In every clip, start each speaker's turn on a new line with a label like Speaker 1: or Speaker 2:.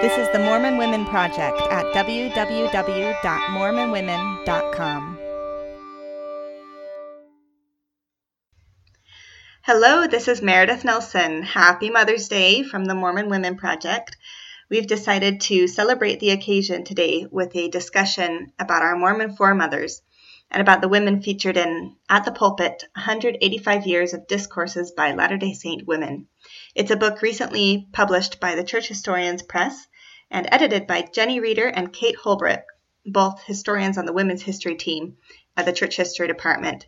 Speaker 1: This is the Mormon Women Project at www.mormonwomen.com. Hello, this is Meredith Nelson. Happy Mother's Day from the Mormon Women Project. We've decided to celebrate the occasion today with a discussion about our Mormon foremothers and about the women featured in At the Pulpit 185 Years of Discourses by Latter day Saint Women. It's a book recently published by the Church Historians Press and edited by Jenny Reeder and Kate Holbrook, both historians on the women's history team at the Church History Department.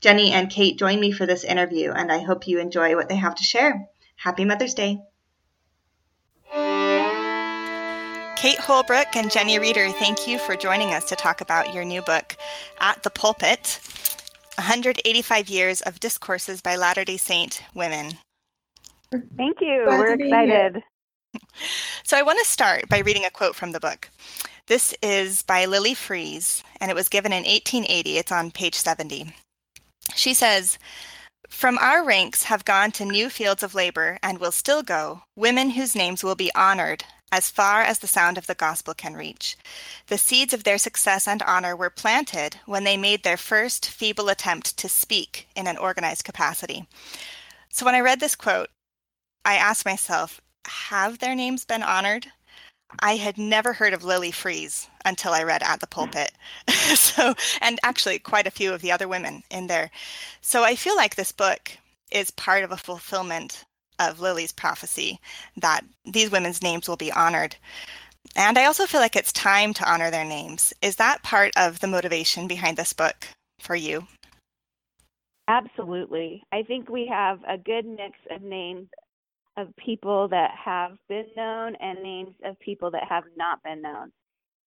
Speaker 1: Jenny and Kate join me for this interview, and I hope you enjoy what they have to share. Happy Mother's Day. Kate Holbrook and Jenny Reeder, thank you for joining us to talk about your new book, At the Pulpit 185 Years of Discourses by Latter day Saint Women.
Speaker 2: Thank you. Glad We're excited.
Speaker 1: So, I want to start by reading a quote from the book. This is by Lillie Freeze, and it was given in 1880. It's on page 70. She says, From our ranks have gone to new fields of labor and will still go women whose names will be honored as far as the sound of the gospel can reach. The seeds of their success and honor were planted when they made their first feeble attempt to speak in an organized capacity. So when I read this quote, I asked myself, have their names been honored? I had never heard of Lillie Freeze until I read At the Pulpit. so, and actually quite a few of the other women in there. So I feel like this book is part of a fulfillment of Lillie's prophecy that these women's names will be honored. And I also feel like it's time to honor their names. Is that part of the motivation behind this book for you?
Speaker 2: Absolutely. I think we have a good mix of names of people that have been known and names of people that have not been known.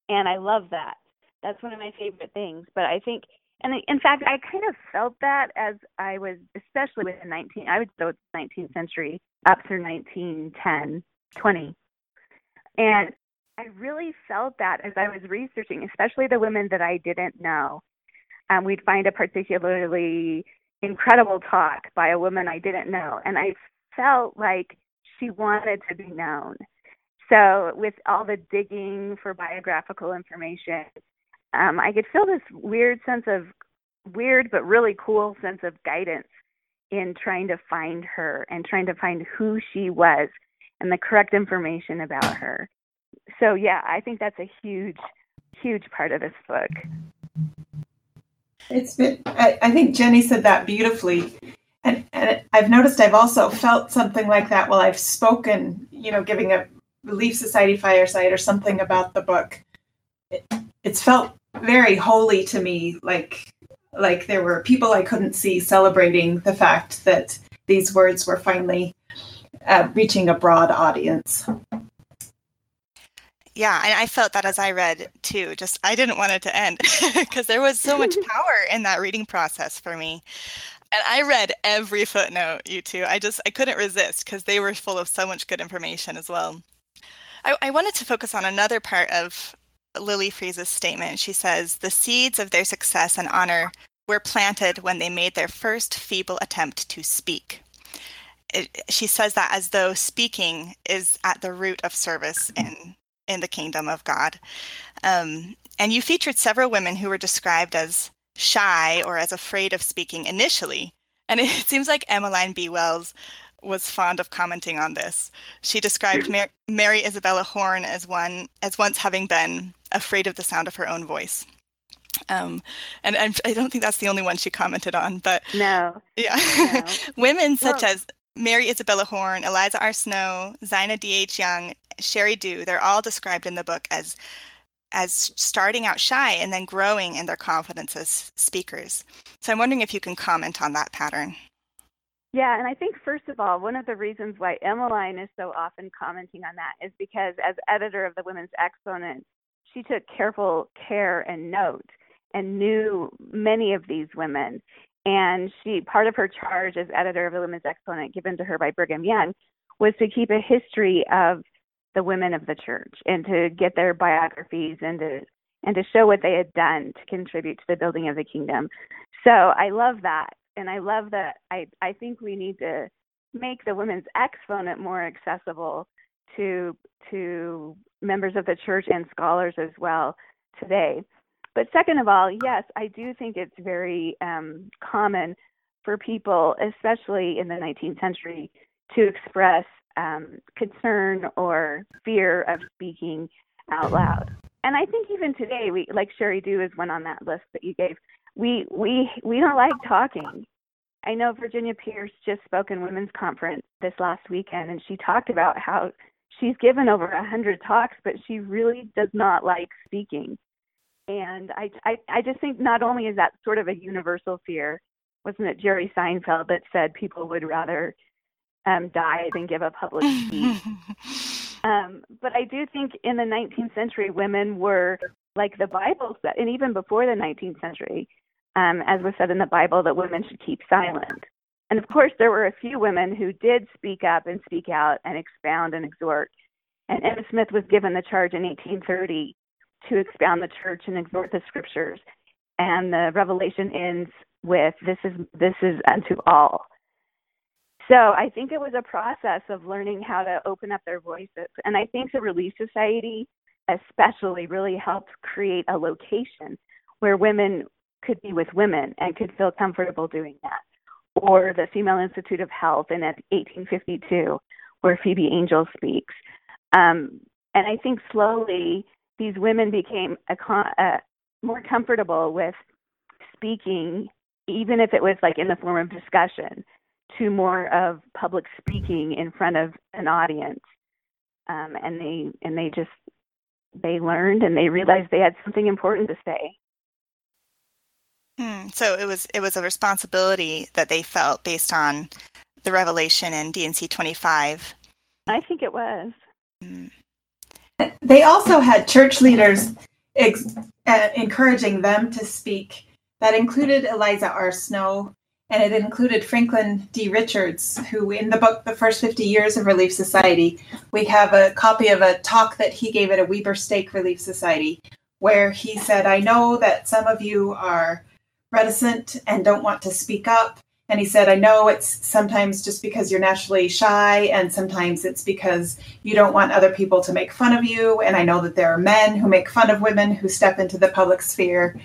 Speaker 2: And I love that. That's one of my favorite things. But I think, and in fact, I kind of felt that as I was, especially with the 19, I would with the 19th century up through 1910, 20. And I really felt that as I was researching, especially the women that I didn't know. Um, we'd find a particularly incredible talk by a woman I didn't know. And I felt like she wanted to be known. So, with all the digging for biographical information, um, I could feel this weird sense of weird but really cool sense of guidance in trying to find her and trying to find who she was and the correct information about her. So, yeah, I think that's a huge, huge part of this book.
Speaker 3: It's been, I, I think Jenny said that beautifully. And, and I've noticed I've also felt something like that while I've spoken, you know, giving a Relief Society fireside or something about the book. It, it's felt very holy to me, like like there were people I couldn't see celebrating the fact that these words were finally uh, reaching a broad audience.
Speaker 1: Yeah, and I felt that as I read too. Just I didn't want it to end because there was so much power in that reading process for me. And I read every footnote, you two. I just I couldn't resist because they were full of so much good information as well. I, I wanted to focus on another part of Lillie Freeze's statement. She says the seeds of their success and honor were planted when they made their first feeble attempt to speak. It, she says that as though speaking is at the root of service in in the kingdom of God. Um, and you featured several women who were described as shy or as afraid of speaking initially. And it seems like Emmeline B. Wells was fond of commenting on this. She described Mar- Mary Isabella Horne as one as once having been afraid of the sound of her own voice. Um, and, and, I don't think that's the only one she commented on, but
Speaker 2: no,
Speaker 1: yeah, no. women such well, as Mary Isabella Horne, Eliza R. Snow, Zina D. H. Young, Sheri Dew, they're all described in the book as as starting out shy and then growing in their confidence as speakers. So I'm wondering if you can comment on that pattern.
Speaker 2: Yeah, and I think first of all, one of the reasons why Emmeline is so often commenting on that is because as editor of the Women's Exponent, she took careful care and note and knew many of these women. And she part of her charge as editor of the Women's Exponent given to her by Brigham Young was to keep a history of the women of the church and to get their biographies and to and to show what they had done to contribute to the building of the kingdom. So I love that and I love that. I I think we need to make the women's exponent more accessible to to members of the church and scholars as well today. But second of all, yes, I do think it's very um, common for people, especially in the 19th century, to express um, concern or fear of speaking out loud. And I think even today, we like Sheri Dew is one on that list that you gave. We we we don't like talking. I know Virginia Pearce just spoke in women's conference this last weekend, and she talked about how she's given over a hundred talks, but she really does not like speaking. And I, I I just think not only is that sort of a universal fear, wasn't it Jerry Seinfeld that said people would rather um, die than give a public speech? um, but I do think in the 19th century, women were like the Bible said, and even before the 19th century, um, as was said in the Bible, that women should keep silent. And of course, there were a few women who did speak up and speak out and expound and exhort. And Emma Smith was given the charge in 1830 to expound the church and exhort the scriptures. And the revelation ends with this is this is unto all. So I think it was a process of learning how to open up their voices. And I think the Relief Society especially really helped create a location where women could be with women and could feel comfortable doing that. Or the Female Institute of Health in 1852, where Phoebe Angell speaks. Um, and I think slowly these women became a, uh, more comfortable with speaking, even if it was like in the form of discussion, to more of public speaking in front of an audience. Um, and they and they just they learned and they realized they had something important to say.
Speaker 1: Hmm. So it was it was a responsibility that they felt based on the revelation in D&C 25.
Speaker 2: I think it was.
Speaker 3: Hmm. They also had church leaders ex- uh, encouraging them to speak. That included Eliza R. Snow, and it included Franklin D. Richards, who, in the book The First 50 Years of Relief Society, we have a copy of a talk that he gave at a Weber Stake Relief Society, where he said, I know that some of you are reticent and don't want to speak up. And he said, I know it's sometimes just because you're naturally shy, and sometimes it's because you don't want other people to make fun of you. And I know that there are men who make fun of women who step into the public sphere.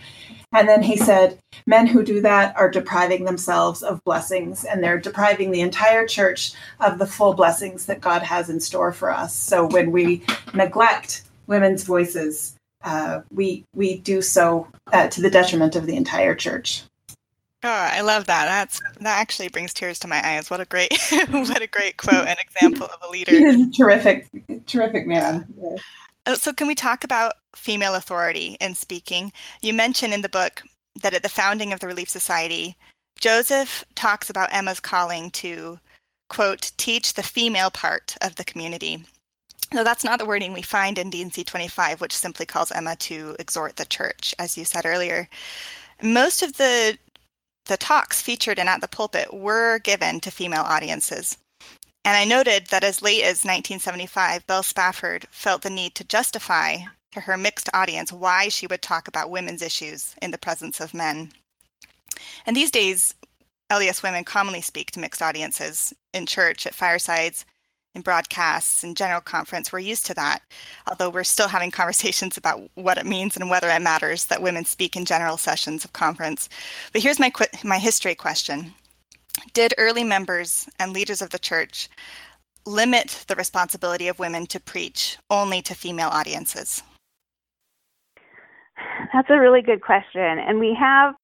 Speaker 3: And then he said, Men who do that are depriving themselves of blessings, and they're depriving the entire church of the full blessings that God has in store for us. So when we neglect women's voices, uh, we we do so uh, to the detriment of the entire church.
Speaker 1: Oh, I love that. That's that actually brings tears to my eyes. What a great, what a great quote and example of a leader.
Speaker 3: A terrific, terrific man.
Speaker 1: Yeah. So, can we talk about female authority in speaking? You mentioned in the book that at the founding of the Relief Society, Joseph talks about Emma's calling to quote teach the female part of the community. So that's not the wording we find in D&C 25, which simply calls Emma to exhort the church, as you said earlier. Most of the the talks featured in At the Pulpit were given to female audiences. And I noted that as late as 1975, Belle Spafford felt the need to justify to her mixed audience why she would talk about women's issues in the presence of men. And these days, LDS women commonly speak to mixed audiences in church, at firesides, in broadcasts and general conference, we're used to that. Although we're still having conversations about what it means and whether it matters that women speak in general sessions of conference. But here's my qu- my history question: Did early members and leaders of the church limit the responsibility of women to preach only to female audiences?
Speaker 2: That's a really good question, and we have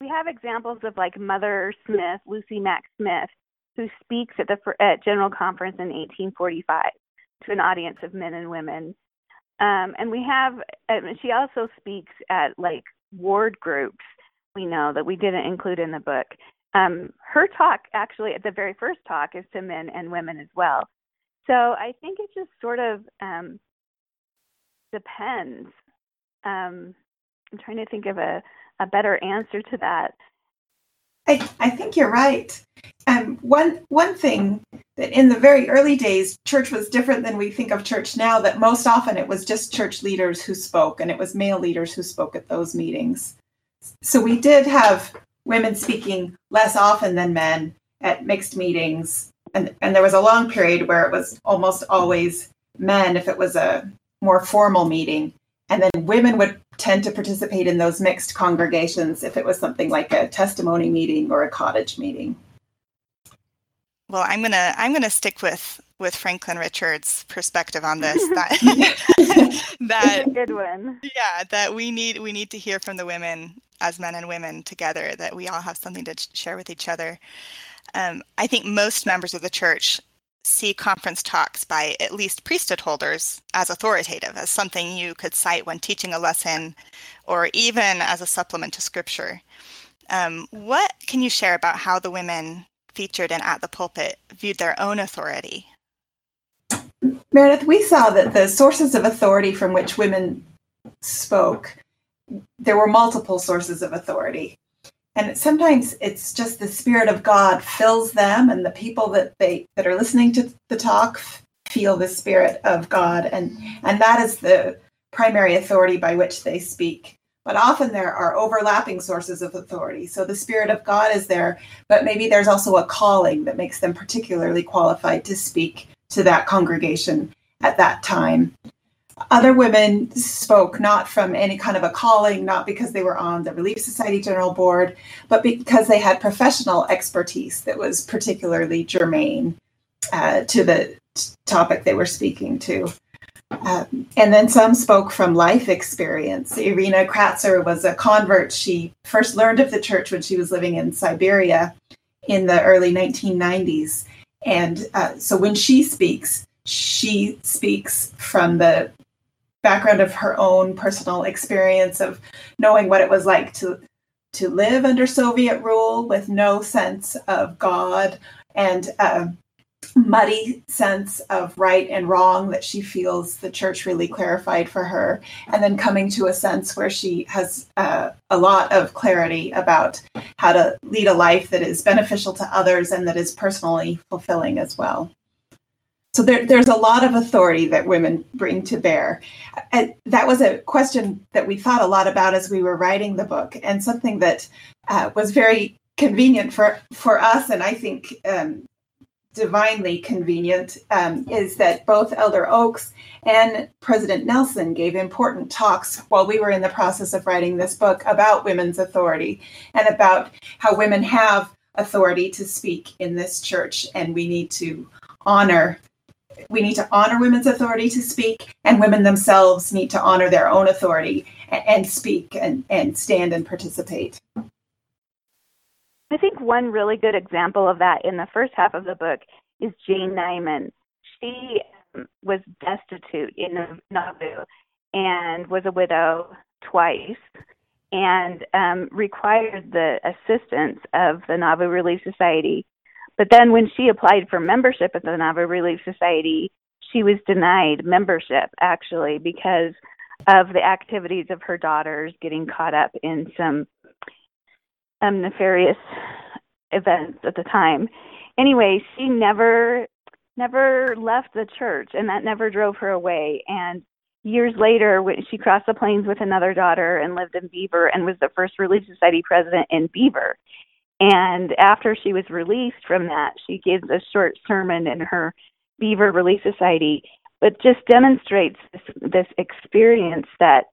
Speaker 2: we have examples of like Mother Smith, Lucy Mack Smith, who speaks at the at General Conference in 1845 to an audience of men and women. Um, and we have, she also speaks at like ward groups, we know that we didn't include in the book. Um, her talk, actually, at the very first talk, is to men and women as well. So I think it just sort of um, depends. Um, I'm trying to think of a, a better answer to that.
Speaker 3: I, I think you're right. Um, one one thing that in the very early days, church was different than we think of church now. That most often it was just church leaders who spoke, and it was male leaders who spoke at those meetings. So we did have women speaking less often than men at mixed meetings. And, and there was a long period where it was almost always men if it was a more formal meeting. And then women would tend to participate in those mixed congregations if it was something like a testimony meeting or a cottage meeting.
Speaker 1: Well, I'm gonna I'm gonna stick with with Franklin Richards' perspective on this. That
Speaker 2: that good one.
Speaker 1: Yeah, that we need we need to hear from the women as men and women together. That we all have something to share with each other. Um, I think most members of the church see conference talks by at least priesthood holders as authoritative, as something you could cite when teaching a lesson, or even as a supplement to scripture. Um, what can you share about how the women featured and at the pulpit viewed their own authority?
Speaker 3: Meredith, we saw that the sources of authority from which women spoke, there were multiple sources of authority and sometimes it's just the spirit of god fills them and the people that they that are listening to the talk feel the spirit of god. And and that is the primary authority by which they speak. But often there are overlapping sources of authority. So the spirit of god is there but maybe there's also a calling that makes them particularly qualified to speak to that congregation at that time other women spoke not from any kind of a calling, not because they were on the Relief Society General Board, but because they had professional expertise that was particularly germane uh, to the t- topic they were speaking to. Um, and then some spoke from life experience. Irina Kratzer was a convert. She first learned of the church when she was living in Siberia in the early 1990s. And uh, so when she speaks, she speaks from the background of her own personal experience of knowing what it was like to to live under Soviet rule with no sense of God and a muddy sense of right and wrong that she feels the church really clarified for her, and then coming to a sense where she has uh, a lot of clarity about how to lead a life that is beneficial to others and that is personally fulfilling as well. So there, there's a lot of authority that women bring to bear. And that was a question that we thought a lot about as we were writing the book, and something that uh, was very convenient for for us, and I think um, divinely convenient, um, is that both Elder Oaks and President Nelson gave important talks while we were in the process of writing this book about women's authority and about how women have authority to speak in this church, and we need to honor we need to honor women's authority to speak, and women themselves need to honor their own authority and, and speak and, and stand and participate.
Speaker 2: I think one really good example of that in the first half of the book is Jane Neyman. She um, was destitute in Nauvoo and was a widow twice and um, required the assistance of the Nauvoo Relief Society but then when she applied for membership at the Nauvoo Relief Society, she was denied membership actually because of the activities of her daughters getting caught up in some um, nefarious events at the time. Anyway, she never never left the church and that never drove her away and years later when she crossed the plains with another daughter and lived in Beaver and was the first relief society president in Beaver and after she was released from that, she gives a short sermon in her Beaver Relief Society, but just demonstrates this, this experience that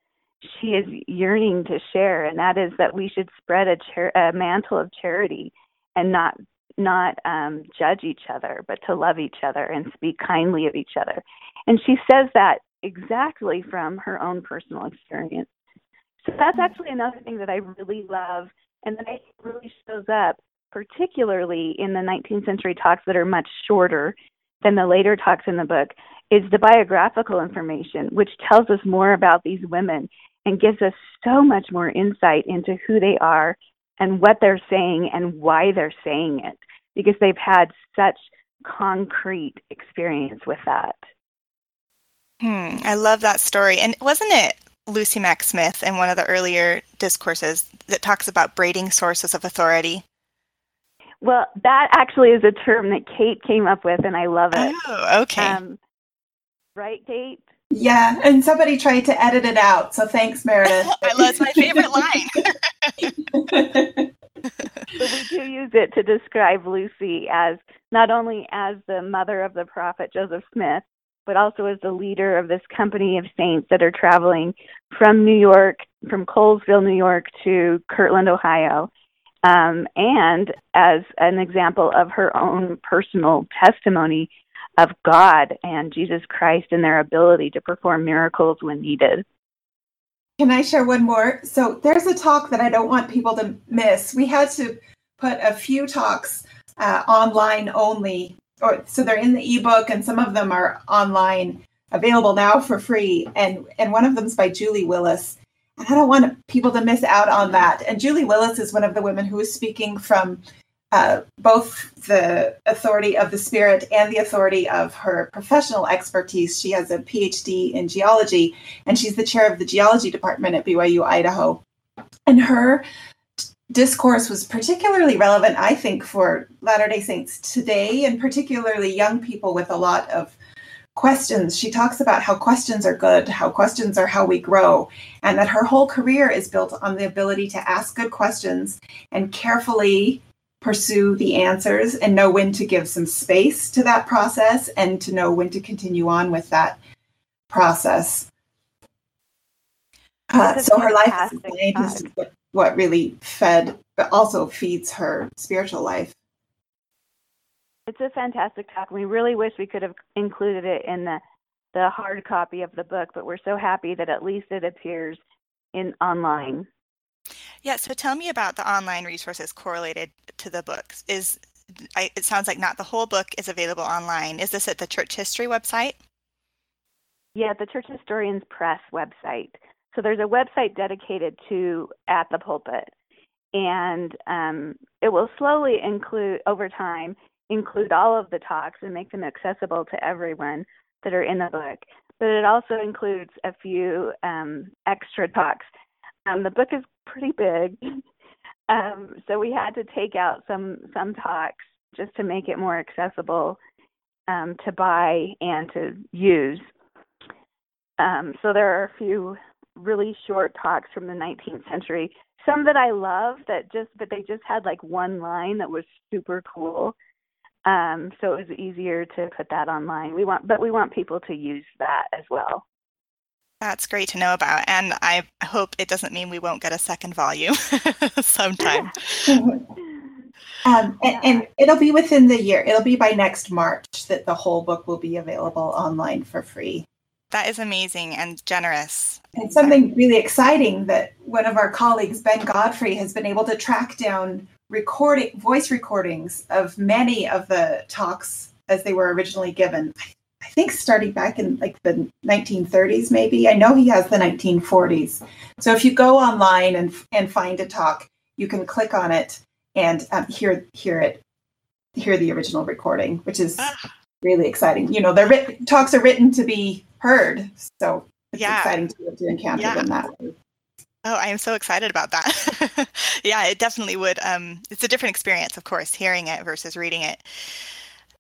Speaker 2: she is yearning to share, and that is that we should spread a, char- a mantle of charity and not not um, judge each other, but to love each other and speak kindly of each other. And she says that exactly from her own personal experience. So that's actually another thing that I really love and then it really shows up, particularly in the 19th century talks that are much shorter than the later talks in the book, is the biographical information, which tells us more about these women and gives us so much more insight into who they are and what they're saying and why they're saying it, because they've had such concrete experience with that.
Speaker 1: Hmm, I love that story. And wasn't it Lucy Mack Smith in one of the earlier discourses that talks about braiding sources of authority.
Speaker 2: Well, that actually is a term that Kate came up with, and I love it.
Speaker 1: Oh, okay. Um,
Speaker 2: right, Kate?
Speaker 3: Yeah, and somebody tried to edit it out, so thanks, Meredith.
Speaker 1: I love my favorite line.
Speaker 2: but we do use it to describe Lucy as not only as the mother of the prophet Joseph Smith, but also as the leader of this company of saints that are traveling from New York, from Colesville, New York to Kirtland, Ohio, um, and as an example of her own personal testimony of God and Jesus Christ and their ability to perform miracles when needed.
Speaker 3: Can I share one more? So there's a talk that I don't want people to miss. We had to put a few talks uh, online only, or so they're in the ebook, and some of them are online available now for free. And and one of them is by Julie Willis. And I don't want people to miss out on that. And Julie Willis is one of the women who is speaking from uh, both the authority of the spirit and the authority of her professional expertise. She has a PhD in geology, and she's the chair of the geology department at BYU Idaho. And her discourse was particularly relevant, I think, for Latter day Saints today, and particularly young people with a lot of questions. She talks about how questions are good, how questions are how we grow, and that her whole career is built on the ability to ask good questions and carefully pursue the answers and know when to give some space to that process and to know when to continue on with that process. Uh, so her life as a scientist is what, what really fed, but also feeds her spiritual life.
Speaker 2: It's a fantastic talk. We really wish we could have included it in the the hard copy of the book, but we're so happy that at least it appears in online.
Speaker 1: Yeah, so tell me about the online resources correlated to the books. Is I, it sounds like not the whole book is available online. Is this at the Church History website?
Speaker 2: Yeah, the Church Historians Press website. So there's a website dedicated to At the Pulpit, and um, it will slowly include over time include all of the talks and make them accessible to everyone that are in the book. But it also includes a few um, extra talks um, the book is pretty big, um, so we had to take out some some talks just to make it more accessible um, to buy and to use. Um, so there are a few really short talks from the 19th century. Some that I love that just but they just had like one line that was super cool. Um, so it was easier to put that online. We want but we want people to use that as well.
Speaker 1: That's great to know about. And I hope it doesn't mean we won't get a second volume sometime.
Speaker 3: Um, and, and, it'll be within the year. It'll be by next March that the whole book will be available online for free.
Speaker 1: That is amazing and generous.
Speaker 3: And something really exciting that one of our colleagues, Ben Godfrey, has been able to track down recording voice recordings of many of the talks as they were originally given. I think starting back in like the 1930s, maybe. I know he has the 1940s. So if you go online and and find a talk, you can click on it and um, hear hear it, hear the original recording, which is ah. really exciting. You know, their talks are written to be heard, so it's yeah. exciting to, to encounter yeah. them that way.
Speaker 1: Oh, I am so excited about that. yeah, it definitely would. Um, it's a different experience, of course, hearing it versus reading it.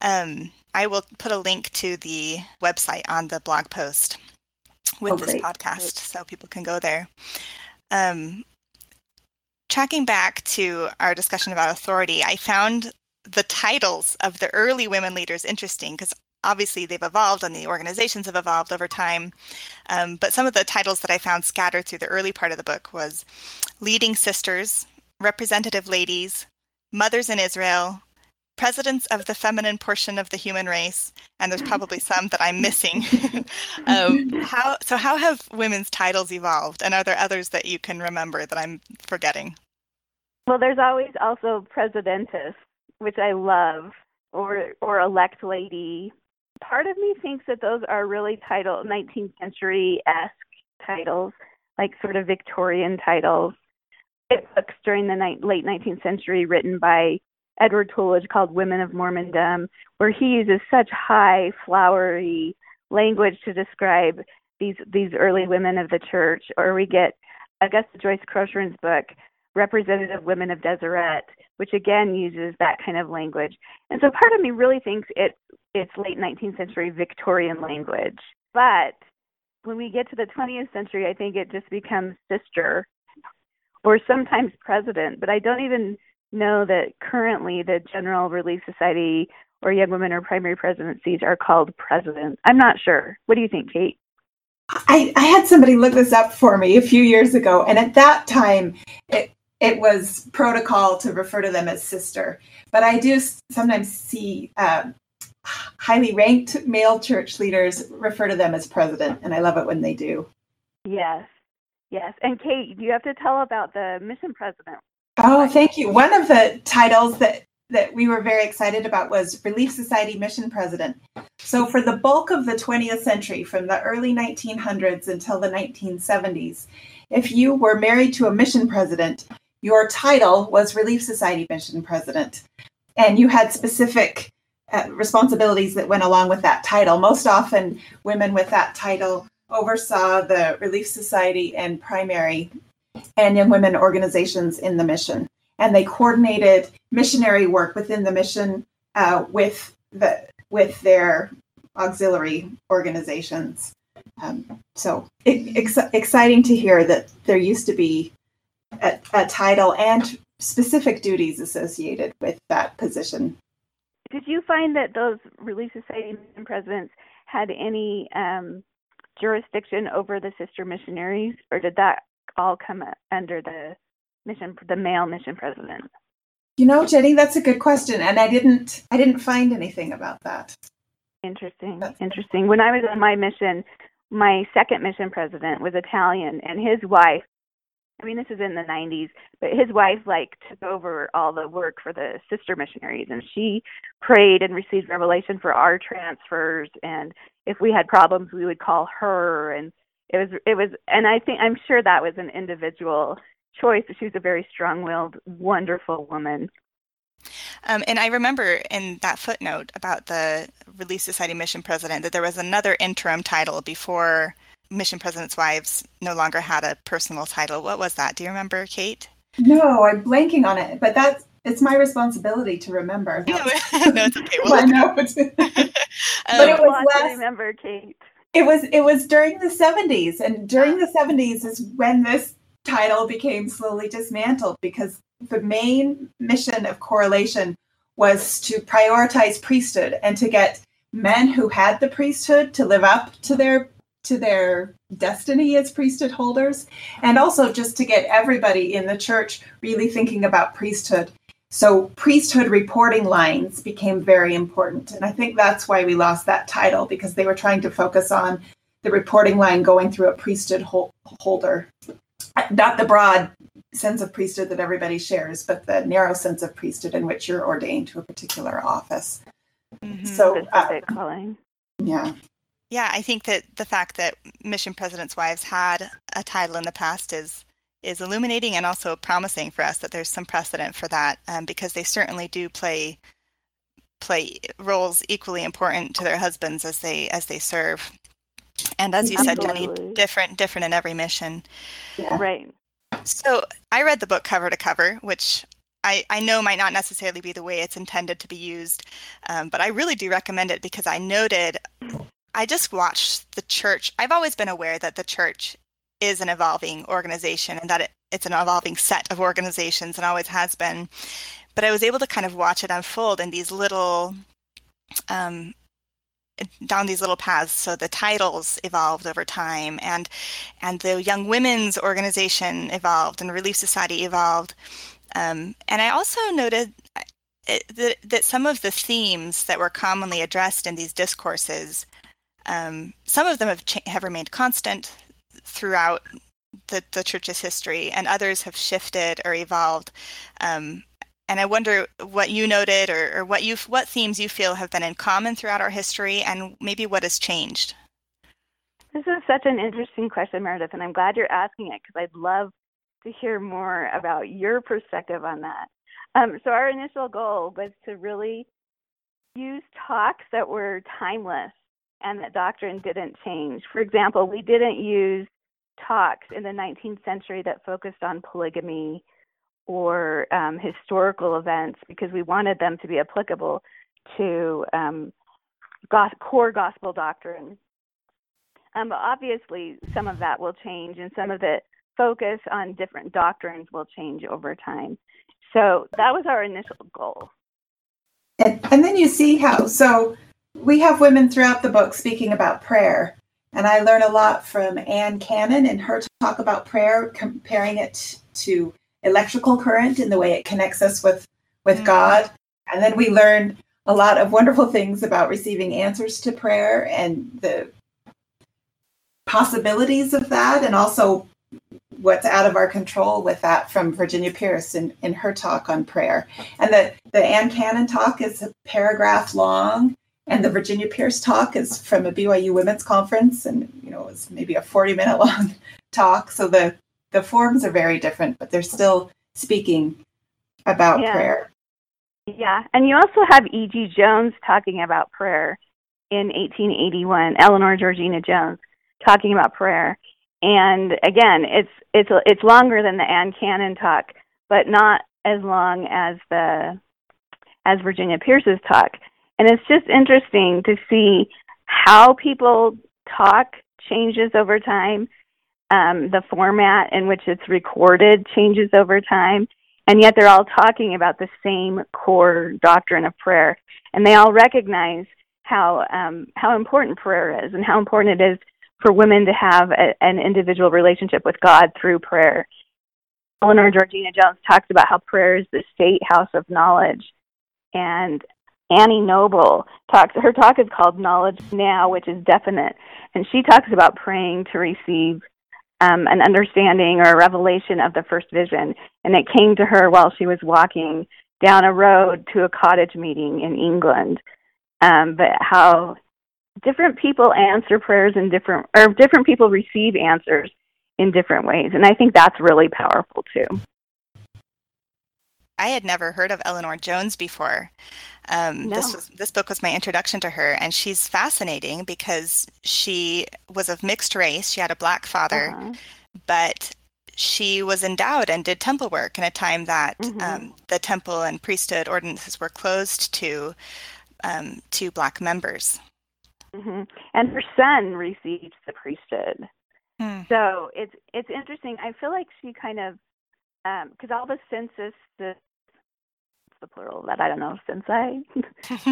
Speaker 1: Um, I will put a link to the website on the blog post with oh, this podcast great. so people can go there. Um, tracking back to our discussion about authority, I found the titles of the early women leaders interesting because obviously they've evolved and the organizations have evolved over time. Um, but some of the titles that I found scattered through the early part of the book was Leading Sisters, Representative Ladies, Mothers in Israel, presidents of the feminine portion of the human race, and there's probably some that I'm missing. um, how so? How have women's titles evolved, and are there others that you can remember that I'm forgetting?
Speaker 2: Well, there's always also presidentess, which I love, or or elect lady. Part of me thinks that those are really title 19th century esque titles, like sort of Victorian titles. Books during the ni- late 19th century written by Edward Tullidge called Women of Mormondom, where he uses such high, flowery language to describe these these early women of the church. Or we get Augusta Joyce Crocheron's book, Representative Women of Deseret, which again uses that kind of language. And so part of me really thinks it it's late 19th century Victorian language. But when we get to the 20th century, I think it just becomes sister or sometimes president. But I don't even know that currently the General Relief Society or Young Women or Primary Presidencies are called presidents. I'm not sure. What do you think, Kate?
Speaker 3: I, I had somebody look this up for me a few years ago, and at that time, it it was protocol to refer to them as sister. But I do sometimes see uh, highly ranked male church leaders refer to them as president, and I love it when they do.
Speaker 2: Yes, yes. And Kate, you have to tell about the mission president.
Speaker 3: Oh, thank you. One of the titles that that we were very excited about was Relief Society Mission President. So, for the bulk of the 20th century, from the early 1900s until the 1970s, if you were married to a mission president, your title was Relief Society Mission President. And you had specific uh, responsibilities that went along with that title. Most often, women with that title oversaw the Relief Society and primary and young women organizations in the mission and they coordinated missionary work within the mission uh, with the with their auxiliary organizations. Um, so ex- exciting to hear that there used to be a, a, title and specific duties associated with that position.
Speaker 2: Did you find that those Relief Society presidents had any um, jurisdiction over the sister missionaries, or did that all come under the mission the male mission president?
Speaker 3: You know, Jenny, that's a good question, and I didn't I didn't find anything about that.
Speaker 2: Interesting, that's interesting. When I was on my mission, my second mission president was Italian, and his wife. I mean, this is in the 90s, but his wife like took over all the work for the sister missionaries, and she prayed and received revelation for our transfers. And if we had problems, we would call her, and it was it was. And I think I'm sure that was an individual choice. She was a very strong-willed, wonderful woman.
Speaker 1: Um, and I remember in that footnote about the Relief Society mission president that there was another interim title before mission presidents' wives no longer had a personal title. What was that? Do you remember, Kate?
Speaker 3: No, I'm blanking on it, but that's it's my responsibility to remember.
Speaker 1: no, it's okay. We'll I
Speaker 3: know, but it oh,
Speaker 2: was last, remember, Kate.
Speaker 3: It was it was during the 70s, and during the ah. 70s is when this title became slowly dismantled because the main mission of correlation was to prioritize priesthood and to get men who had the priesthood to live up to their to their destiny as priesthood holders and also just to get everybody in the church really thinking about priesthood so priesthood reporting lines became very important and i think that's why we lost that title because they were trying to focus on the reporting line going through a priesthood holder not the broad sense of priesthood that everybody shares, but the narrow sense of priesthood in which you're ordained to a particular office.
Speaker 2: Mm-hmm. So, uh, calling.
Speaker 3: Yeah.
Speaker 1: Yeah, I think that the fact that mission presidents' wives had a title in the past is is illuminating and also promising for us that there's some precedent for that um, because they certainly do play play roles equally important to their husbands as they as they serve. And as you Absolutely. said, Jenny, different different in every mission.
Speaker 2: Yeah. Right.
Speaker 1: So I read the book cover to cover, which I, I know might not necessarily be the way it's intended to be used, um, but I really do recommend it because I noted, I just watched the church. I've always been aware that the church is an evolving organization and that it, it's an evolving set of organizations and always has been. But I was able to kind of watch it unfold in these little um, down these little paths so the titles evolved over time and and the young women's organization evolved and relief society evolved um, and i also noted uh, that, that some of the themes that were commonly addressed in these discourses um, some of them have, cha- have remained constant throughout the, the church's history and others have shifted or evolved um, and I wonder what you noted or, or what you what themes you feel have been in common throughout our history and maybe what has changed.
Speaker 2: This is such an interesting question, Meredith, and I'm glad you're asking it because I'd love to hear more about your perspective on that. Um, so our initial goal was to really use talks that were timeless and that doctrine didn't change. For example, we didn't use talks in the 19th century that focused on polygamy or um, historical events because we wanted them to be applicable to um, core gospel doctrine. Um, but obviously, some of that will change, and some of the focus on different doctrines will change over time. So that was our initial goal.
Speaker 3: And, and then you see how, so we have women throughout the book speaking about prayer. And I learn a lot from Anne Cannon and her talk about prayer, comparing it to electrical current in the way it connects us with, with mm-hmm. God. And then we learn a lot of wonderful things about receiving answers to prayer and the possibilities of that, and also what's out of our control with that from Virginia Pearce in, in her talk on prayer. And the, the Anne Cannon talk is a paragraph long, and the Virginia Pearce talk is from a BYU women's conference, and you know, it's maybe a 40 minute long talk. So the the forms are very different, but they're still speaking about yeah. prayer.
Speaker 2: Yeah, and you also have E.G. Jones talking about prayer in 1881, Eleanor Georgina Jones talking about prayer. And again, it's it's it's longer than the Ann Cannon talk, but not as long as the as Virginia Pearce's talk. And it's just interesting to see how people talk changes over time. Um, the format in which it's recorded changes over time, and yet they're all talking about the same core doctrine of prayer, and they all recognize how um, how important prayer is and how important it is for women to have a, an individual relationship with God through prayer. Eleanor Georgina Jones talks about how prayer is the state house of knowledge, and Annie Noble talks. Her talk is called Knowledge Now, which is definite, and she talks about praying to receive um, an understanding or a revelation of the first vision, and it came to her while she was walking down a road to a cottage meeting in England. Um, but how different people answer prayers in different, or different people receive answers in different ways, and I think that's really powerful too.
Speaker 1: I had never heard of Eleanor Jones before. Um, no. This was this book was my introduction to her, and she's fascinating because she was of mixed race. She had a black father, uh-huh. but she was endowed and did temple work in a time that mm-hmm. um, the temple and priesthood ordinances were closed to um, to black members.
Speaker 2: Mm-hmm. And her son received the priesthood. Hmm. So it's it's interesting. I feel like she kind of because um, all the census the the plural that? I don't know since I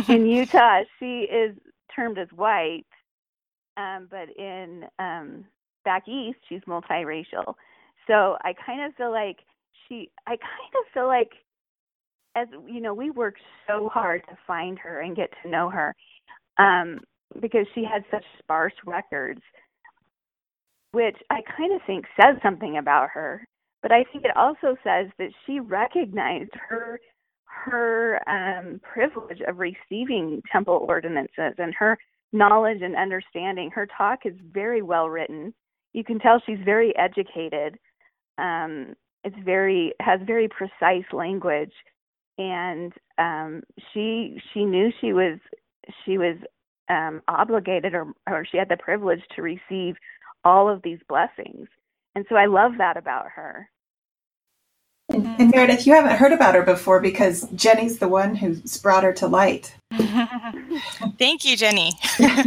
Speaker 2: in Utah she is termed as white, um, but in um, back east she's multiracial. So I kind of feel like she I kind of feel like as you know we worked so hard to find her and get to know her um, because she had such sparse records which I kind of think says something about her but I think it also says that she recognized her her um, privilege of receiving temple ordinances and her knowledge and understanding. Her talk is very well written. You can tell she's very educated. Um, it's very has very precise language, and um, she she knew she was she was um, obligated or or she had the privilege to receive all of these blessings and so I love that about her.
Speaker 3: And, mm-hmm. and, Meredith, you haven't heard about her before because Jenny's the one who's brought her to light.
Speaker 1: Thank you, Jenny.
Speaker 2: yay,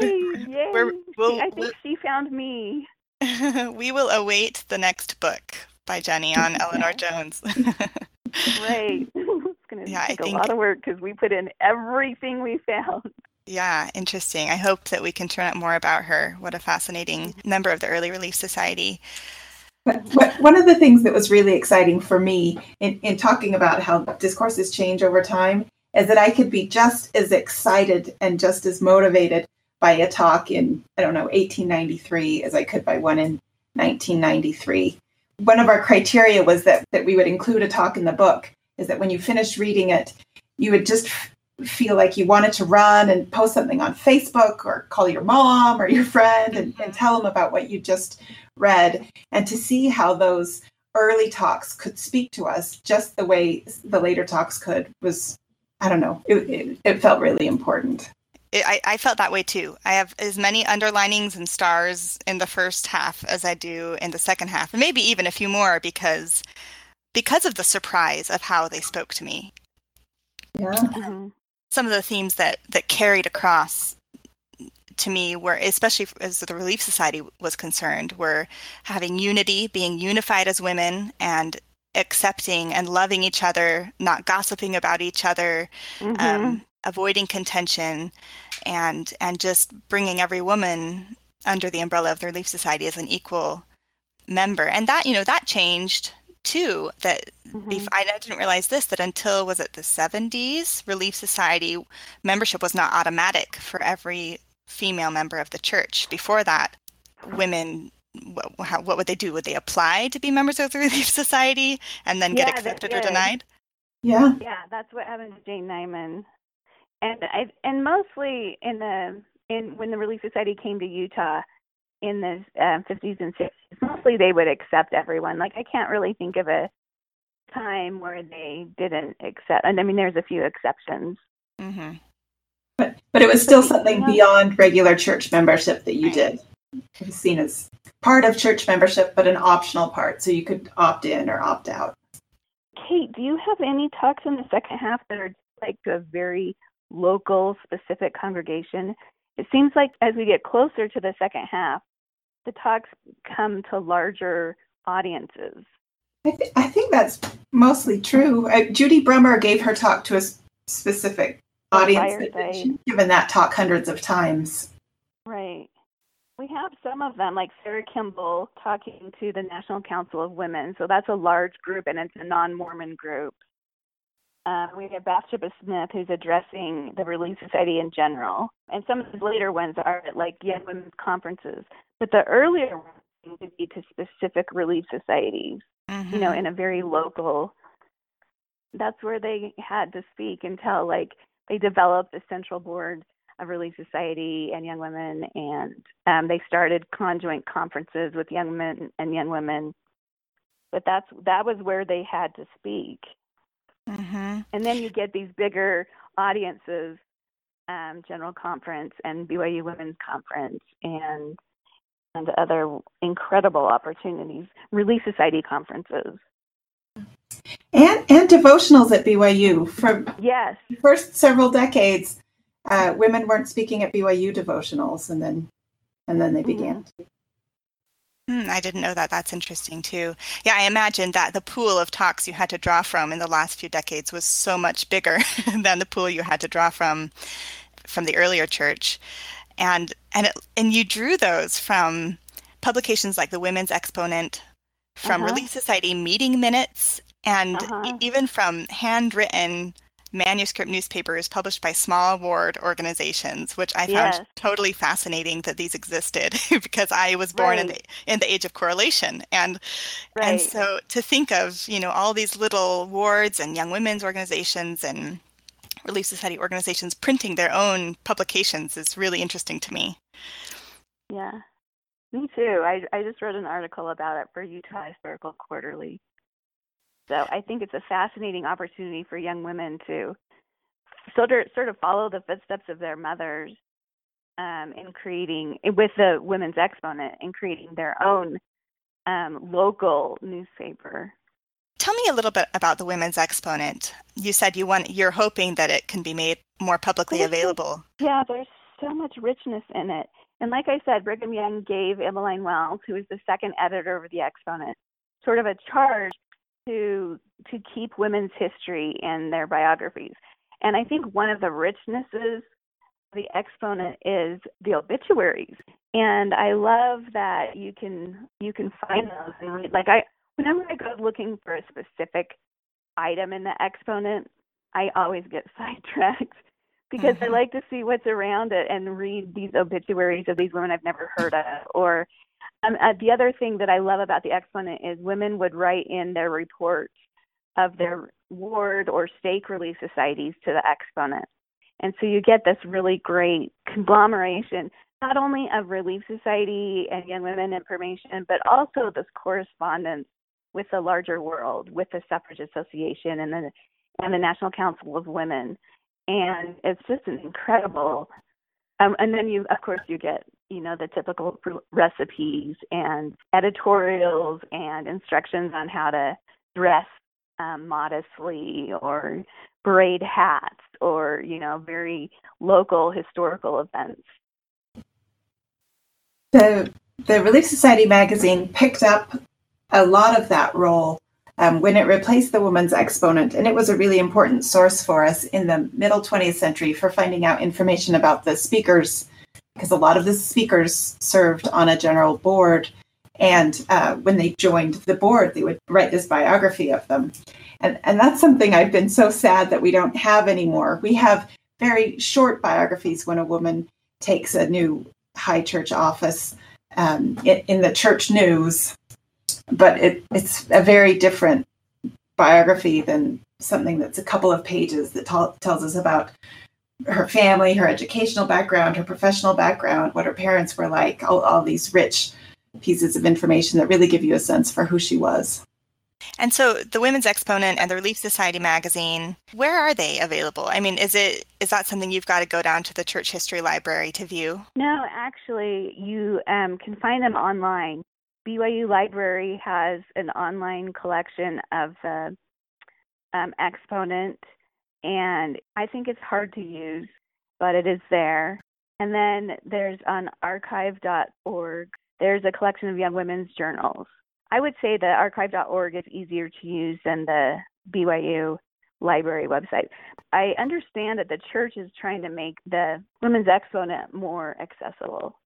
Speaker 2: yay. We'll, I think she found me.
Speaker 1: we will await the next book by Jenny on Eleanor Jones.
Speaker 2: Great. It's going to yeah, take I think, a lot of work because we put in everything we found.
Speaker 1: Yeah, interesting. I hope that we can turn out more about her. What a fascinating mm-hmm. member of the Early Relief Society.
Speaker 3: One of the things that was really exciting for me in, in talking about how discourses change over time is that I could be just as excited and just as motivated by a talk in, I don't know, 1893 as I could by one in 1993. One of our criteria was that, that we would include a talk in the book, is that when you finished reading it, you would just feel like you wanted to run and post something on Facebook or call your mom or your friend and, and mm-hmm. tell them about what you just read, and to see how those early talks could speak to us just the way the later talks could was, I don't know, it, it, it felt really important.
Speaker 1: I, I felt that way too. I have as many underlinings and stars in the first half as I do in the second half, and maybe even a few more because because of the surprise of how they spoke to me.
Speaker 3: Yeah. Mm-hmm
Speaker 1: some of the themes that that carried across to me were especially as the relief society was concerned were having unity being unified as women and accepting and loving each other, not gossiping about each other, mm-hmm. um, avoiding contention, and and just bringing every woman under the umbrella of the Relief Society as an equal member. And that you know that changed too. That mm-hmm. if, I didn't realize this that until was it the 70s, Relief Society membership was not automatic for every female member of the church. Before that, women what, how, what would they do? Would they apply to be members of the Relief Society and then get yeah, accepted or denied?
Speaker 3: Yeah.
Speaker 2: Yeah, that's what happened to Jane Neyman. And I and mostly in the in when the Relief Society came to Utah in the uh, 50s and 60s, mostly they would accept everyone. Like I can't really think of a time where they didn't accept. And I mean, there's a few exceptions.
Speaker 1: Mm-hmm.
Speaker 3: But but it was still something beyond regular church membership that you did. It was seen as part of church membership, but an optional part, so you could opt in or opt out.
Speaker 2: Kate, do you have any talks in the second half that are like a very local, specific congregation? It seems like as we get closer to the second half, the talks come to larger audiences.
Speaker 3: I, th- I think that's mostly true. Uh, Judy Brummer gave her talk to a specific audience. that she's given that talk hundreds of times.
Speaker 2: Right. We have some of them, like Sarah Kimball talking to the National Council of Women. So that's a large group and it's a non Mormon group. Um, we have Bathsheba Smith, who's addressing the Relief Society in general. And some of the later ones are at like Young Women's conferences. But the earlier ones seem to be to specific Relief Societies, mm-hmm. you know, mm-hmm. in a very local. That's where they had to speak and tell, like, they developed a central board of Relief Society and young women, and um, they started conjoint conferences with young men and young women. But that's that was where they had to speak.
Speaker 1: Mm-hmm.
Speaker 2: And then you get these bigger audiences, um, General Conference and BYU Women's Conference, and and other incredible opportunities, Relief Society conferences.
Speaker 3: And and devotionals at BYU for
Speaker 2: yes,
Speaker 3: first several decades uh, women weren't speaking at BYU devotionals, and then and then they began.
Speaker 1: Mm, I didn't know that. That's interesting too. Yeah, I imagine that the pool of talks you had to draw from in the last few decades was so much bigger than the pool you had to draw from from the earlier church, and and it, and you drew those from publications like the Women's Exponent, from uh-huh. Relief Society meeting minutes, and uh-huh. even from handwritten manuscript newspapers published by small ward organizations, which I found yes. totally fascinating that these existed because I was born right. in the in the age of correlation, and right. and so to think of you know all these little wards and young women's organizations and Relief Society organizations printing their own publications is really interesting to me.
Speaker 2: Yeah, me too. I I just wrote an article about it for Utah Historical Quarterly. So I think it's a fascinating opportunity for young women to sort of sort of follow the footsteps of their mothers um, in creating with the Women's Exponent in creating their own um, local newspaper.
Speaker 1: Tell me a little bit about the Women's Exponent. You said you want you're hoping that it can be made more publicly available.
Speaker 2: Yeah, there's so much richness in it. And like I said, Brigham Young gave Emmeline Wells, who is the second editor of the Exponent, sort of a charge to to keep women's history in their biographies. And I think one of the richnesses the exponent is the obituaries. And I love that you can you can find those and read like I whenever I go looking for a specific item in the exponent, I always get sidetracked because mm-hmm. I like to see what's around it and read these obituaries of these women I've never heard of or um, uh, the other thing that I love about the exponent is women would write in their reports of their ward or stake relief societies to the exponent. And so you get this really great conglomeration, not only of Relief Society and Young Women information, but also this correspondence with the larger world, with the Suffrage Association and the and the National Council of Women. And it's just an incredible um, and then you, of course, you get you know the typical recipes and editorials and instructions on how to dress um, modestly or braid hats or you know very local historical events.
Speaker 3: The the Relief Society magazine picked up a lot of that role. um, when it replaced the Woman's Exponent. And it was a really important source for us in the middle 20th century for finding out information about the speakers, because a lot of the speakers served on a general board. And uh, when they joined the board, they would write this biography of them. And, and that's something I've been so sad that we don't have anymore. We have very short biographies when a woman takes a new high church office um, in, the church news, but it, it's a very different biography than something that's a couple of pages that t- tells us about her family, her educational background, her professional background, what her parents were like, all, all these rich pieces of information that really give you a sense for who she was.
Speaker 1: And so the Women's Exponent and the Relief Society magazine, where are they available? I mean, is it is that something you've got to go down to the church history library to view?
Speaker 2: No, actually, you um, can find them online. BYU Library has an online collection of the um, Exponent, and I think it's hard to use, but it is there. And then there's on archive.org, there's a collection of young women's journals. I would say the archive.org is easier to use than the BYU library website. I understand that the church is trying to make the Women's Exponent more accessible.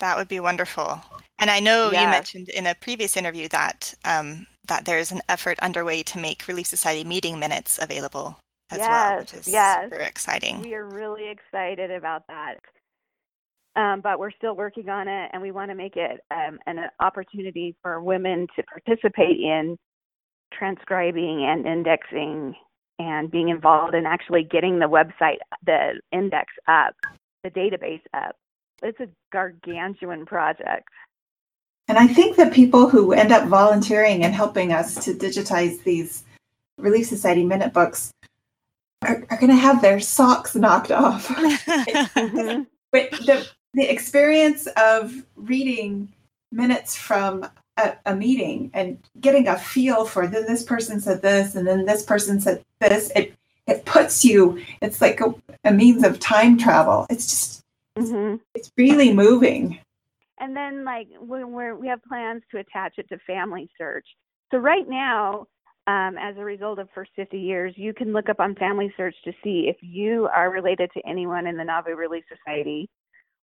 Speaker 1: That would be wonderful. And I know yes. you mentioned in a previous interview that um, that there's an effort underway to make Relief Society meeting minutes available as
Speaker 2: yes,
Speaker 1: well, which is
Speaker 2: yes.
Speaker 1: super exciting.
Speaker 2: We are really excited about that. Um, but we're still working on it, and we want to make it um, an opportunity for women to participate in transcribing and indexing and being involved in actually getting the website, the index up, the database up. It's a gargantuan project.
Speaker 3: And I think that people who end up volunteering and helping us to digitize these Relief Society minute books are, are going to have their socks knocked off. But the the experience of reading minutes from a, a, meeting and getting a feel for then this person said this and then this person said this it it puts you it's like a, a means of time travel it's just mm-hmm. it's really moving
Speaker 2: and then like when we're we have plans to attach it to family search so right now um, as a result of first 50 years you can look up on family search to see if you are related to anyone in the nauvoo relief society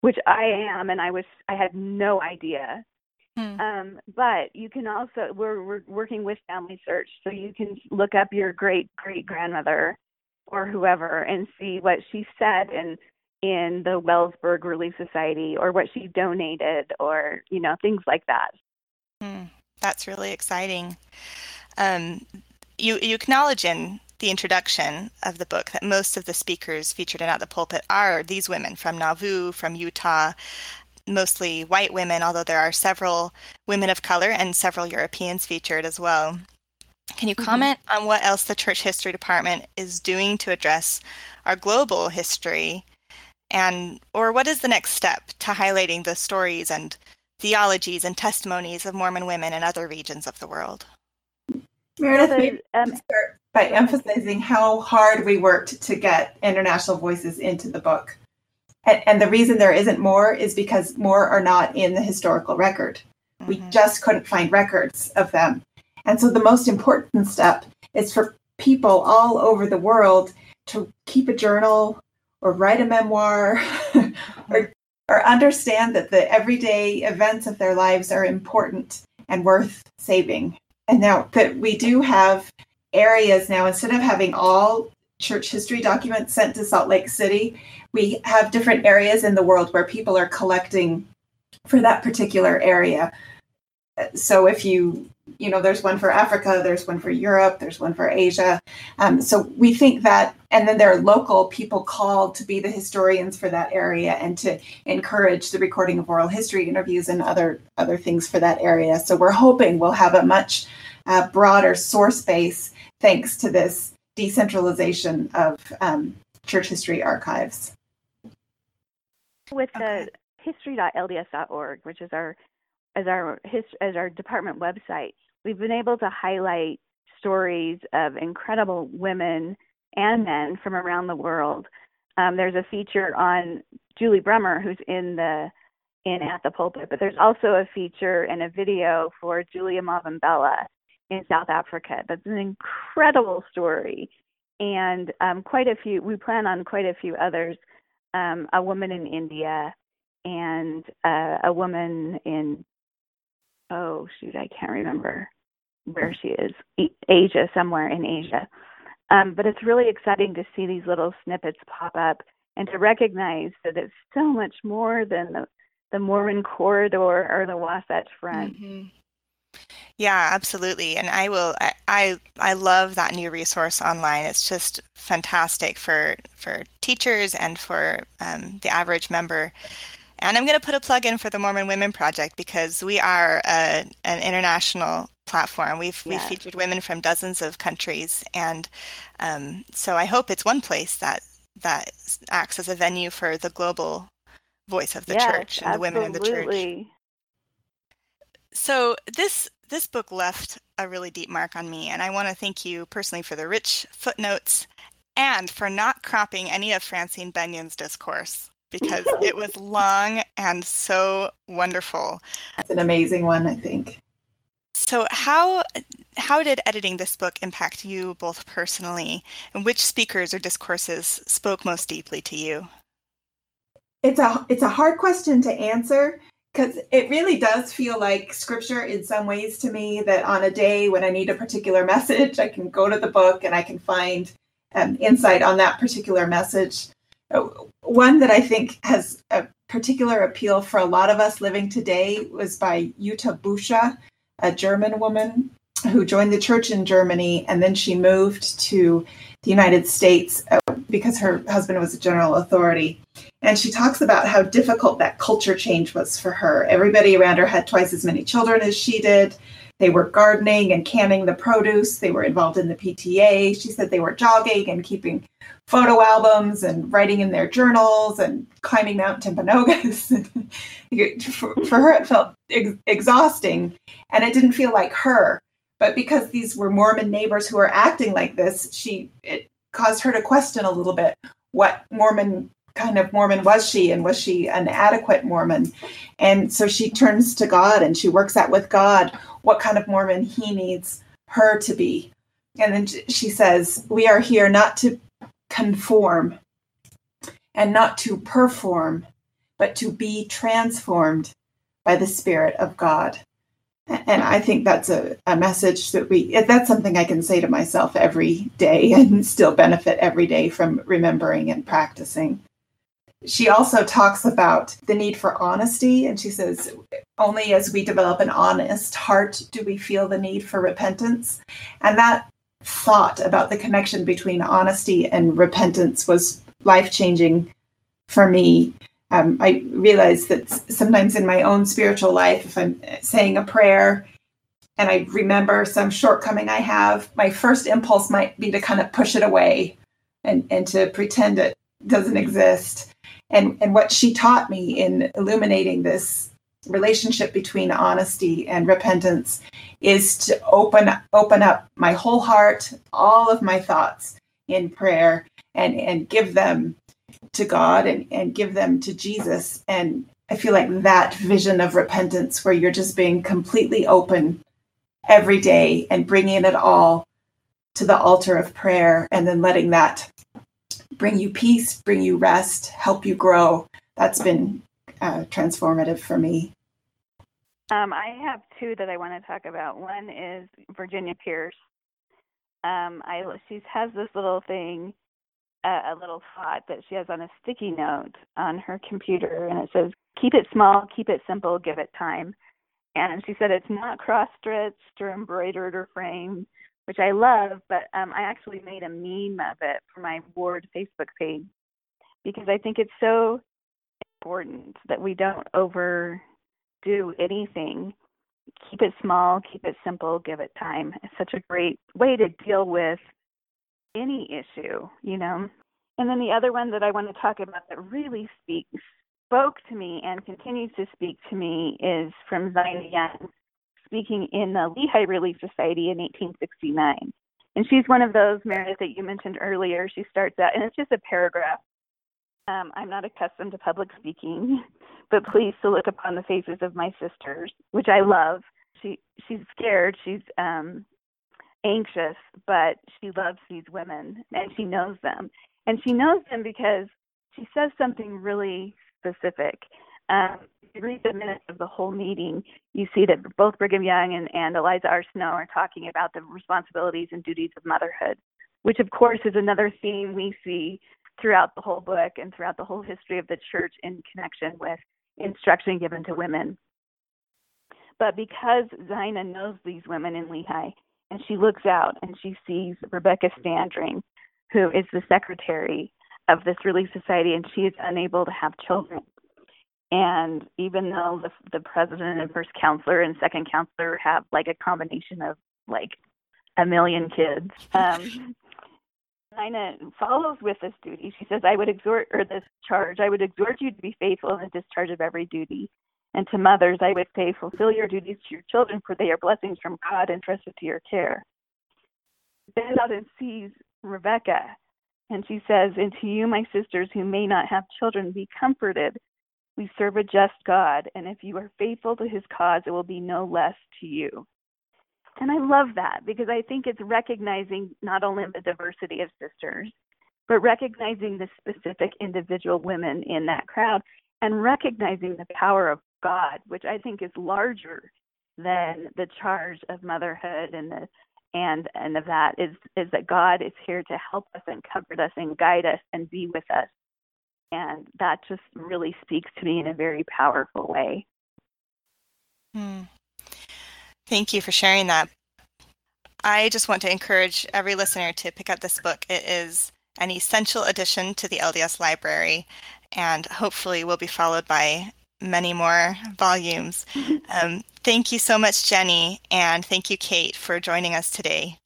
Speaker 2: which I am, and I was I had no idea. Hmm. Um, but you can also we're, we're working with Family Search, so you can look up your great great grandmother or whoever and see what she said in in the Wellsburg Relief Society or what she donated or you know things like that.
Speaker 1: Hmm. That's really exciting. Um, you you acknowledge in the introduction of the book that most of the speakers featured in At the Pulpit are these women from Nauvoo, from Utah, mostly white women, although there are several women of color and several Europeans featured as well. Can you mm-hmm. comment mm-hmm. on what else the Church History Department is doing to address our global history? And or what is the next step to highlighting the stories and theologies and testimonies of Mormon women in other regions of the world?
Speaker 3: Meredith, um, start by emphasizing how hard we worked to get international voices into the book. And, and, the reason there isn't more is because more are not in the historical record. Mm-hmm. We just couldn't find records of them. And so the most important step is for people all over the world to keep a journal or write a memoir or, or understand that the everyday events of their lives are important and worth saving. And now that we do have areas now, instead of having all church history documents sent to Salt Lake City, we have different areas in the world where people are collecting for that particular area. So if you, you know, there's one for Africa, there's one for Europe, there's one for Asia. Um, so we think that, and then there are local people called to be the historians for that area and to encourage the recording of oral history interviews and other other things for that area. So we're hoping we'll have a much uh, broader source base thanks to this decentralization of um, church history archives.
Speaker 2: With okay. the history.lds.org, which is our as our as our department website, we've been able to highlight stories of incredible women and men from around the world. Um, there's a feature on Julie Bremer, who's in the in at the pulpit, but there's also a feature and a video for Julia Mavimbela, in South Africa. That's an incredible story, and um, quite a few. We plan on quite a few others. Um, a woman in India, and uh, a woman in oh shoot, I can't remember where she is, Asia, somewhere in Asia. Um, but it's really exciting to see these little snippets pop up and to recognize that it's so much more than the, the Mormon corridor or the Wasatch Front.
Speaker 1: Mm-hmm. Yeah, absolutely. And I will I, I I love that new resource online. It's just fantastic for for teachers and for um, the average member. And I'm going to put a plug in for the Mormon Women Project because we are a, an international platform. We've we've featured women from dozens of countries, and um, so I hope it's one place that that acts as a venue for the global voice of the
Speaker 2: yes,
Speaker 1: church and
Speaker 2: absolutely.
Speaker 1: the women in the church. So this this book left a really deep mark on me, and I want to thank you personally for the rich footnotes and for not cropping any of Francine Bennion's discourse because it was long and so wonderful.
Speaker 3: It's an amazing one, I think.
Speaker 1: So how how did editing this book impact you both personally, and which speakers or discourses spoke most deeply to you?
Speaker 3: It's a it's a hard question to answer because it really does feel like scripture in some ways to me that on a day when I need a particular message, I can go to the book and I can find um, insight on that particular message. One that I think has a particular appeal for a lot of us living today was by Jutta Busche, a German woman who joined the church in Germany and then she moved to the United States uh, because her husband was a general authority. And she talks about how difficult that culture change was for her. Everybody around her had twice as many children as she did. They were gardening and canning the produce. They were involved in the PTA. She said they were jogging and keeping photo albums and writing in their journals and climbing Mount Timpanogos. for, for her, it felt ex- exhausting and it didn't feel like her. But because these were Mormon neighbors who were acting like this, she it caused her to question a little bit what Mormon kind of Mormon was she and was she an adequate Mormon? And so she turns to God and she works out with God what kind of Mormon he needs her to be. And then she says, We are here not to conform and not to perform, but to be transformed by the Spirit of God. And I think that's a, a message that we, that's something I can say to myself every day and still benefit every day from remembering and practicing. She also talks about the need for honesty, and she says, only as we develop an honest heart do we feel the need for repentance. And that thought about the connection between honesty and repentance was life changing for me. Um, I realized that sometimes in my own spiritual life, if I'm saying a prayer and I remember some shortcoming I have, my first impulse might be to kind of push it away and, and to pretend it doesn't exist. And, and what she taught me in illuminating this relationship between honesty and repentance is to open open up my whole heart all of my thoughts in prayer and and give them to god and and give them to jesus and i feel like that vision of repentance where you're just being completely open every day and bringing it all to the altar of prayer and then letting that bring you peace bring you rest help you grow that's been uh, transformative for me.
Speaker 2: Um, I have two that I want to talk about. One is Virginia Pearce. Um, I she has this little thing, uh, a little thought that she has on a sticky note on her computer, and it says, "Keep it small, keep it simple, give it time." And she said it's not cross stitched or embroidered or framed, which I love. But um, I actually made a meme of it for my ward Facebook page because I think it's so important that we don't overdo anything. Keep it small, keep it simple, give it time. It's such a great way to deal with any issue, you know. And then the other one that I want to talk about that really speaks spoke to me and continues to speak to me is from Zina Young, speaking in the Lehi Relief Society in 1869. And she's one of those, Meredith, that you mentioned earlier. She starts out, and it's just a paragraph um, I'm not accustomed to public speaking, but pleased to look upon the faces of my sisters, which I love. She she's scared. She's um, anxious, but she loves these women and she knows them. And she knows them because she says something really specific. Um, if you read the minutes of the whole meeting, you see that both Brigham Young and, and Eliza R. Snow are talking about the responsibilities and duties of motherhood, which, of course, is another theme we see throughout the whole book and throughout the whole history of the church in connection with instruction given to women. But because Zina knows these women in Lehi, and she looks out and she sees Rebecca Standring, who is the secretary of this Relief Society, and she is unable to have children. And even though the, the president and first counselor and second counselor have like a combination of like a million kids, um, Zina follows with this duty. She says, I would exhort, or this charge, I would exhort you to be faithful in the discharge of every duty. And to mothers, I would say, fulfill your duties to your children, for they are blessings from God entrusted to your care. Bends out and sees Rebecca, and she says, And to you, my sisters who may not have children, be comforted. We serve a just God, and if you are faithful to his cause, it will be no less to you. And I love that because I think it's recognizing not only the diversity of sisters, but recognizing the specific individual women in that crowd and recognizing the power of God, which I think is larger than the charge of motherhood and the and and of that is is that God is here to help us and comfort us and guide us and be with us. And that just really speaks to me in a very powerful way.
Speaker 1: Hmm. Thank you for sharing that. I just want to encourage every listener to pick up this book. It is an essential addition to the LDS library and hopefully will be followed by many more volumes. Um, thank you so much, Jenny, and thank you, Kate, for joining us today.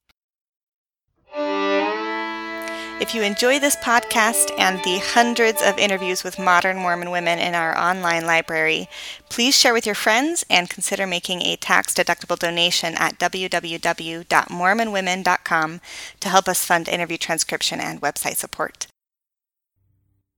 Speaker 1: If you enjoy this podcast and the hundreds of interviews with modern Mormon women in our online library, please share with your friends and consider making a tax deductible donation at www.mormonwomen.com to help us fund interview transcription and website support.